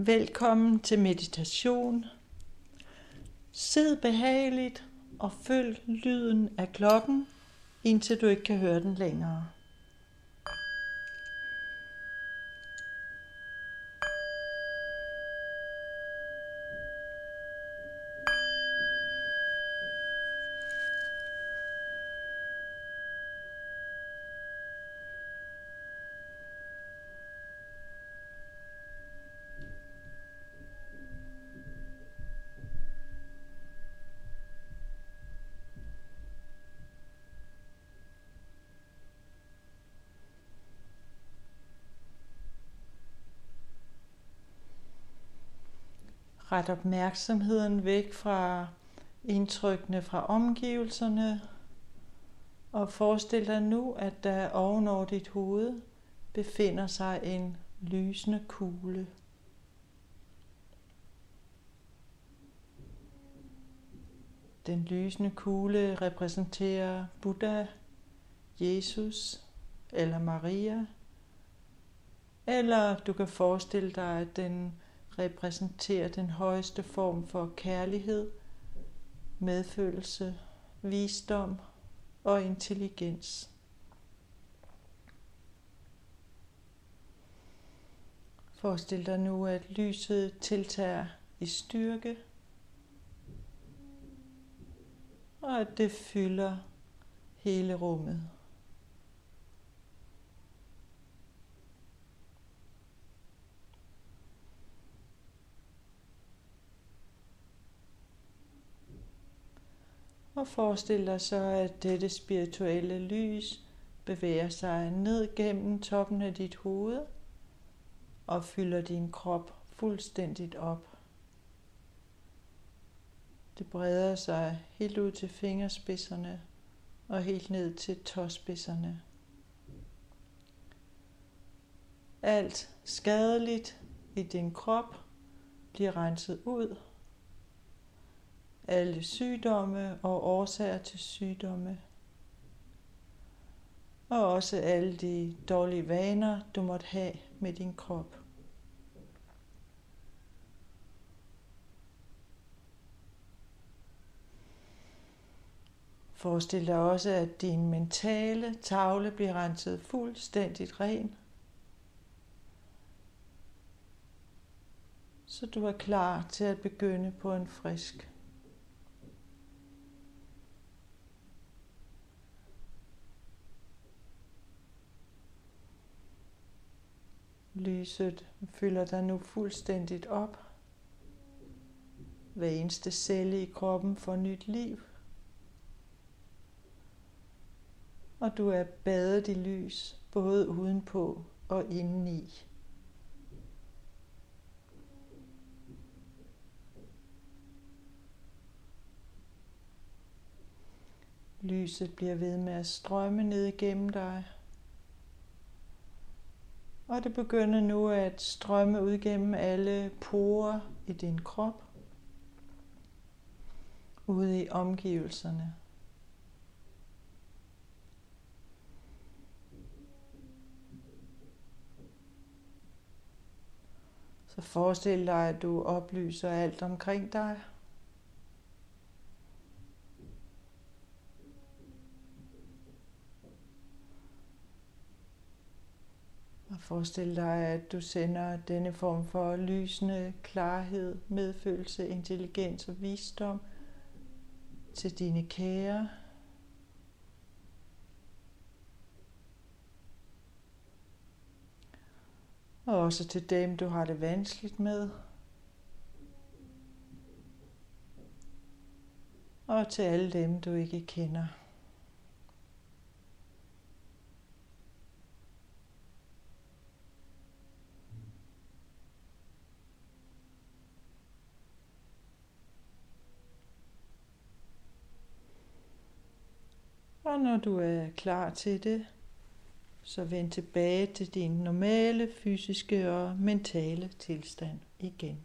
Velkommen til meditation. Sid behageligt og følg lyden af klokken, indtil du ikke kan høre den længere. Ret opmærksomheden væk fra indtrykkene fra omgivelserne og forestil dig nu, at der ovenover dit hoved befinder sig en lysende kugle. Den lysende kugle repræsenterer Buddha, Jesus eller Maria. Eller du kan forestille dig, at den repræsenterer den højeste form for kærlighed, medfølelse, visdom og intelligens. Forestil dig nu, at lyset tiltager i styrke, og at det fylder hele rummet. Og forestil dig så, at dette spirituelle lys bevæger sig ned gennem toppen af dit hoved og fylder din krop fuldstændigt op. Det breder sig helt ud til fingerspidserne og helt ned til tåspidserne. Alt skadeligt i din krop bliver renset ud alle sygdomme og årsager til sygdomme. Og også alle de dårlige vaner, du måtte have med din krop. Forestil dig også, at din mentale tavle bliver renset fuldstændigt ren. Så du er klar til at begynde på en frisk Lyset fylder dig nu fuldstændigt op. Hver eneste celle i kroppen får nyt liv. Og du er badet i lys, både udenpå og indeni. Lyset bliver ved med at strømme ned igennem dig. Og det begynder nu at strømme ud gennem alle porer i din krop, ude i omgivelserne. Så forestil dig, at du oplyser alt omkring dig. Forestil dig, at du sender denne form for lysende klarhed, medfølelse, intelligens og visdom til dine kære. Og også til dem, du har det vanskeligt med. Og til alle dem, du ikke kender. Og når du er klar til det, så vend tilbage til din normale fysiske og mentale tilstand igen.